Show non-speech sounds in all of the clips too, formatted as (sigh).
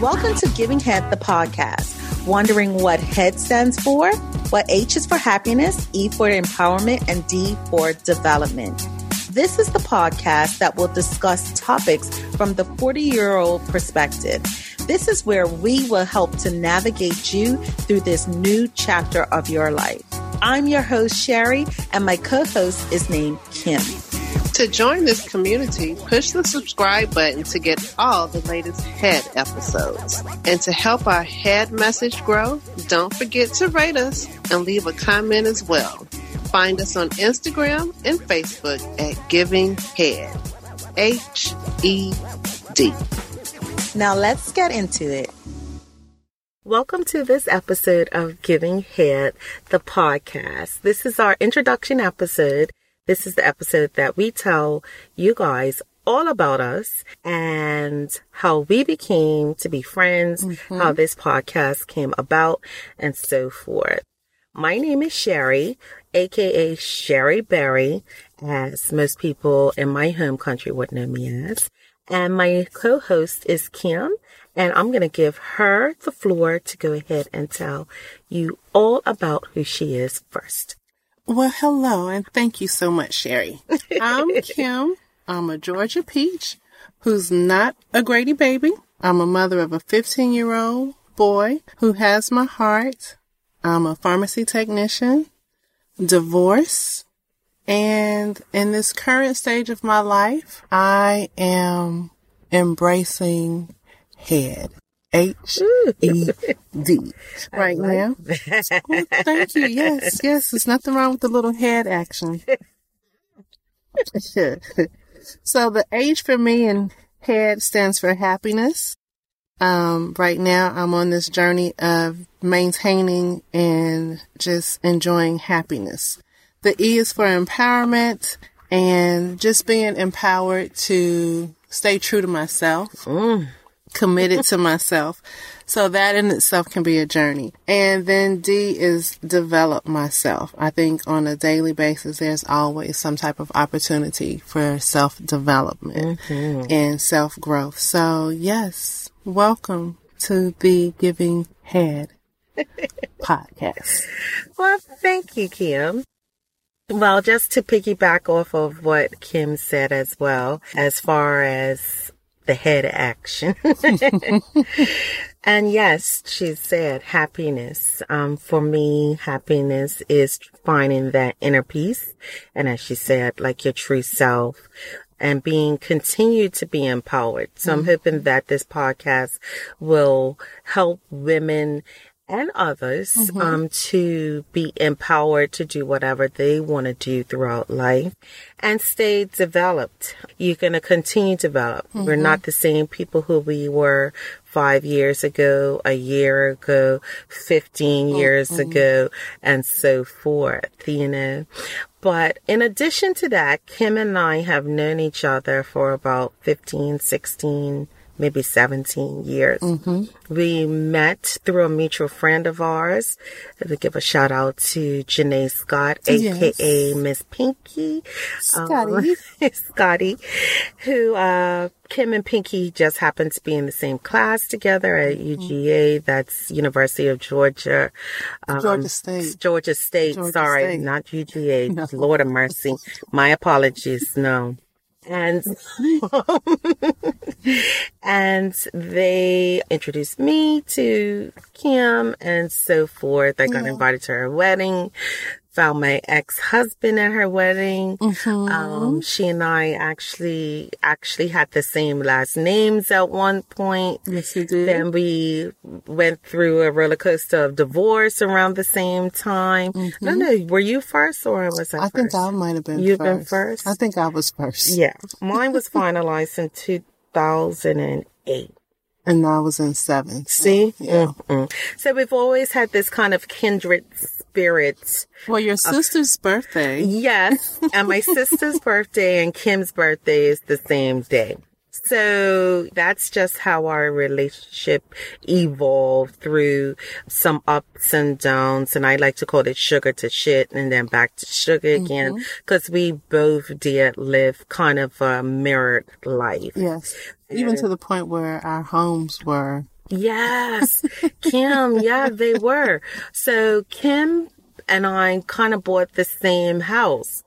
Welcome to Giving Head, the podcast. Wondering what HEAD stands for? What H is for happiness, E for empowerment, and D for development. This is the podcast that will discuss topics from the 40 year old perspective. This is where we will help to navigate you through this new chapter of your life. I'm your host, Sherry, and my co host is named Kim. To join this community, push the subscribe button to get all the latest head episodes. And to help our head message grow, don't forget to rate us and leave a comment as well. Find us on Instagram and Facebook at Giving Head. H E D. Now let's get into it. Welcome to this episode of Giving Head, the podcast. This is our introduction episode this is the episode that we tell you guys all about us and how we became to be friends, mm-hmm. how this podcast came about, and so forth. My name is Sherry, aka Sherry Berry, as most people in my home country would know me as. And my co-host is Kim, and I'm going to give her the floor to go ahead and tell you all about who she is first. Well, hello, and thank you so much, Sherry. (laughs) I'm Kim. I'm a Georgia peach who's not a Grady baby. I'm a mother of a 15 year old boy who has my heart. I'm a pharmacy technician, divorce, and in this current stage of my life, I am embracing head. H E D right like now. thank you. Yes, yes. There's nothing wrong with the little head action. (laughs) so the H for me and head stands for happiness. Um, right now I'm on this journey of maintaining and just enjoying happiness. The E is for empowerment and just being empowered to stay true to myself. Mm committed to myself. So that in itself can be a journey. And then D is develop myself. I think on a daily basis, there's always some type of opportunity for self development mm-hmm. and self growth. So yes, welcome to the Giving Head (laughs) podcast. Well, thank you, Kim. Well, just to piggyback off of what Kim said as well, as far as the head action. (laughs) and yes, she said happiness. Um, for me, happiness is finding that inner peace. And as she said, like your true self and being continued to be empowered. So I'm mm-hmm. hoping that this podcast will help women and others mm-hmm. um, to be empowered to do whatever they want to do throughout life and stay developed. You're going to continue to develop. Mm-hmm. We're not the same people who we were five years ago, a year ago, 15 mm-hmm. years ago, and so forth, you know. But in addition to that, Kim and I have known each other for about 15, 16 maybe 17 years. Mm-hmm. We met through a mutual friend of ours. To give a shout out to Janae Scott, aka yes. Miss Pinky. Scotty. Um, (laughs) Scotty, who, uh, Kim and Pinky just happened to be in the same class together at mm-hmm. UGA. That's University of Georgia. Um, Georgia State. Georgia State. Georgia sorry, State. not UGA. (laughs) No. Lord of mercy. My apologies. No and (laughs) and they introduced me to Kim and so forth. I got yeah. invited to her wedding found my ex-husband at her wedding. Mm-hmm. Um, she and I actually, actually had the same last names at one point. Yes, you did. Then we went through a roller coaster of divorce around the same time. Mm-hmm. No, no, were you first or was I, I first? think I might have been You've first. been first? I think I was first. Yeah. Mine was finalized in 2008 and I was in seven. See? yeah. Mm-hmm. So we've always had this kind of kindred spirit. Well, your sister's birthday. Yes. and my sister's (laughs) birthday and Kim's birthday is the same day. So that's just how our relationship evolved through some ups and downs. And I like to call it sugar to shit and then back to sugar again. Mm-hmm. Cause we both did live kind of a mirrored life. Yes. Even to the point where our homes were Yes, (laughs) Kim. Yeah, they were. So Kim and I kind of bought the same house.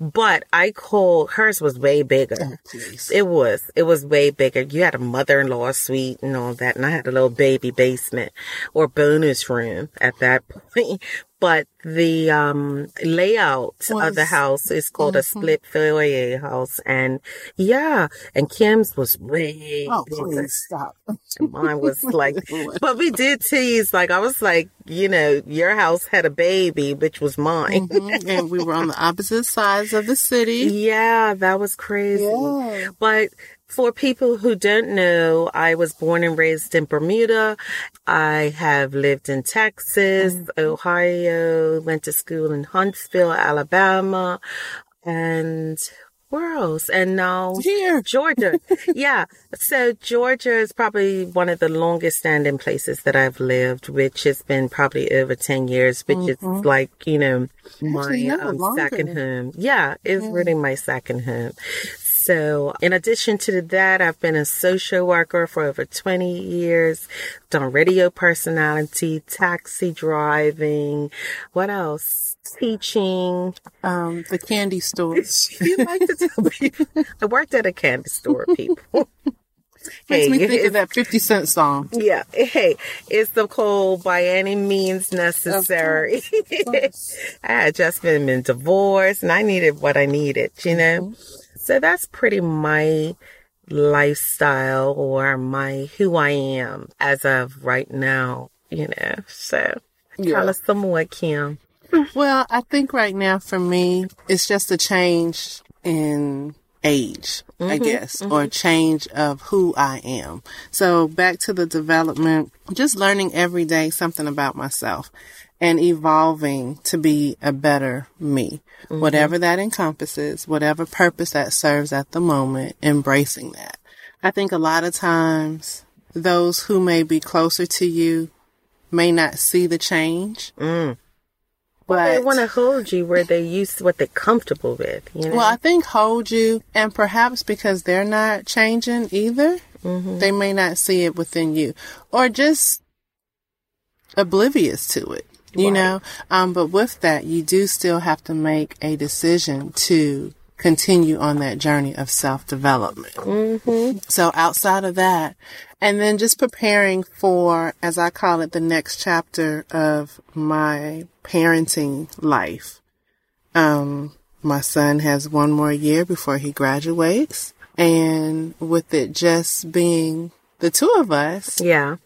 But I called hers was way bigger. Oh, please. It was. It was way bigger. You had a mother-in-law suite and all that, and I had a little baby basement or bonus room at that (laughs) point. But the um layout of the house is called a split foyer house, and yeah, and Kim's was way Oh, bigger. please stop. Mine was (laughs) like, but we did tease. Like I was like, you know, your house had a baby, which was mine. Mhm. and we were on the opposite sides of the city. (laughs) Yeah, that was crazy. Yeah. But for people who don't know, I was born and raised in Bermuda. I have lived in Texas, Ohio, went to school in Huntsville, Alabama, and where else? And now Here. Georgia. (laughs) yeah. So Georgia is probably one of the longest standing places that I've lived, which has been probably over 10 years, which is like, you know, my Actually, um, second home. Yeah, it's really my second home. So in addition to that, I've been a social worker for over 20 years, done radio personality, taxi driving, what else? Teaching. Um, the candy store. (laughs) You like to tell people. I worked at a candy store, people. (laughs) Makes me think of that 50 Cent song. yeah. Hey, it's the cold by any means necessary. (laughs) I had just been, been divorced and I needed what I needed, you know? So that's pretty my lifestyle or my who I am as of right now, you know? So tell us some more, Kim. Well, I think right now for me, it's just a change in age, I mm-hmm. guess, or mm-hmm. change of who I am. So back to the development, just learning every day something about myself and evolving to be a better me, mm-hmm. whatever that encompasses, whatever purpose that serves at the moment, embracing that. I think a lot of times those who may be closer to you may not see the change. Mm. But They want to hold you where they used to what they're comfortable with, you know? Well, I think hold you, and perhaps because they're not changing either, mm-hmm. they may not see it within you, or just oblivious to it. You Right. know, um, but with that, you do still have to make a decision to continue on that journey of self development. Mm-hmm. So outside of that, and then just preparing for, as I call it, the next chapter of my parenting life. Um, my son has one more year before he graduates. And with it just being the two of us, yeah.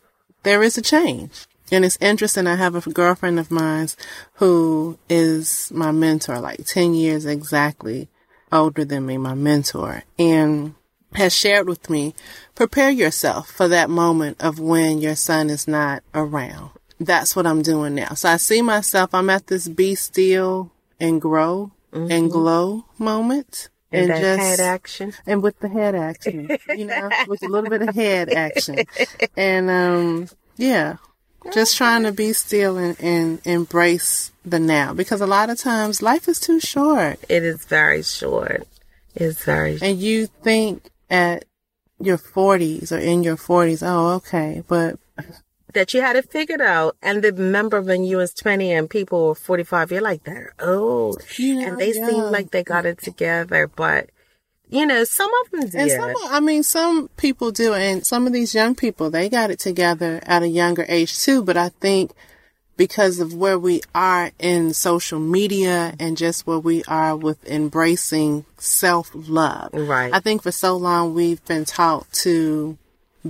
there is a change. And it's interesting. I have a girlfriend of mine who is my mentor, like 10 years exactly older than me, my mentor, and has shared with me, prepare yourself for that moment of when your son is not around. That's what I'm doing now. So I see myself, I'm at this be still and grow and glow moment. And, And, just head action. and with the head action, you know, with a little bit of head action. (laughs) And, um, yeah, just trying to be still and, and embrace the now because a lot of times life is too short It is very short. It's very and you think at your 40s or in your 40s, oh, okay, but that you had it figured out. And remember when you was 20 and people were 45, you're like, they're old. Oh. you know, and they seem like they got it together. But, you know, some of them did. And some, I mean, some people do, and some of these young people, they got it together at a younger age too. But I think because of where we are in social media and just where we are with embracing self love. Right. I think for so long we've been taught to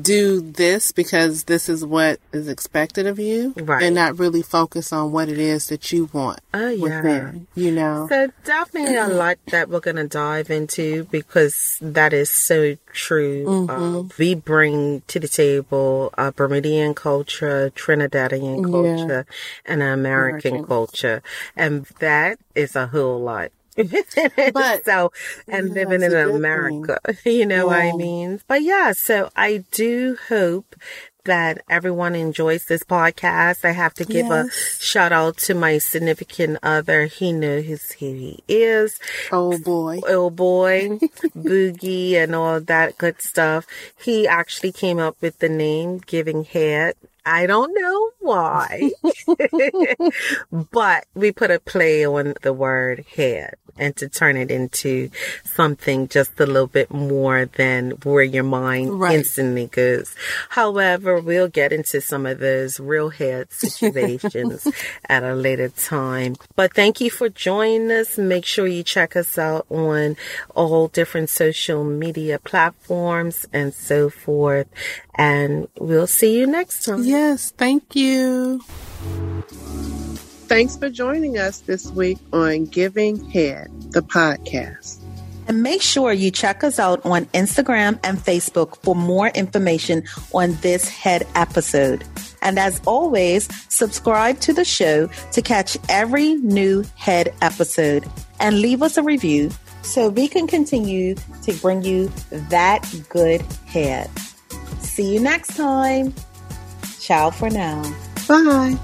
do this because this is what is expected of you Right. and not really focus on what it is that you want Oh, yeah. within, you know? So definitely a lot that we're going to dive into because that is so true. Mm-hmm. Uh, we bring to the table uh, Bermudian culture, Trinidadian culture, and American, American. culture. And that is a whole lot. (laughs) But- so, and Yeah, living in America, (laughs) you know what I mean? But yeah, so I do hope that everyone enjoys this podcast. I have to give yes. a shout out to my significant other. He knows who he is. Oh boy. (laughs) Oh boy. Boogie and all that good stuff. He actually came up with the name Giving Head I don't know why, but we put a play on the word head and to turn it into something just a little bit more than where your mind right. instantly goes. However, we'll get into some of those real head (laughs) situations at a later time. But thank you for joining us. Make sure you check us out on all different social media platforms and so forth. And we'll see you next time. Yes, thank you. Thanks for joining us this week on Giving Head, the podcast. And make sure you check us out on Instagram and Facebook for more information on this head episode. And as always, subscribe to the show to catch every new head episode and leave us a review so we can continue to bring you that good head. See you next time. Ciao for now. Bye.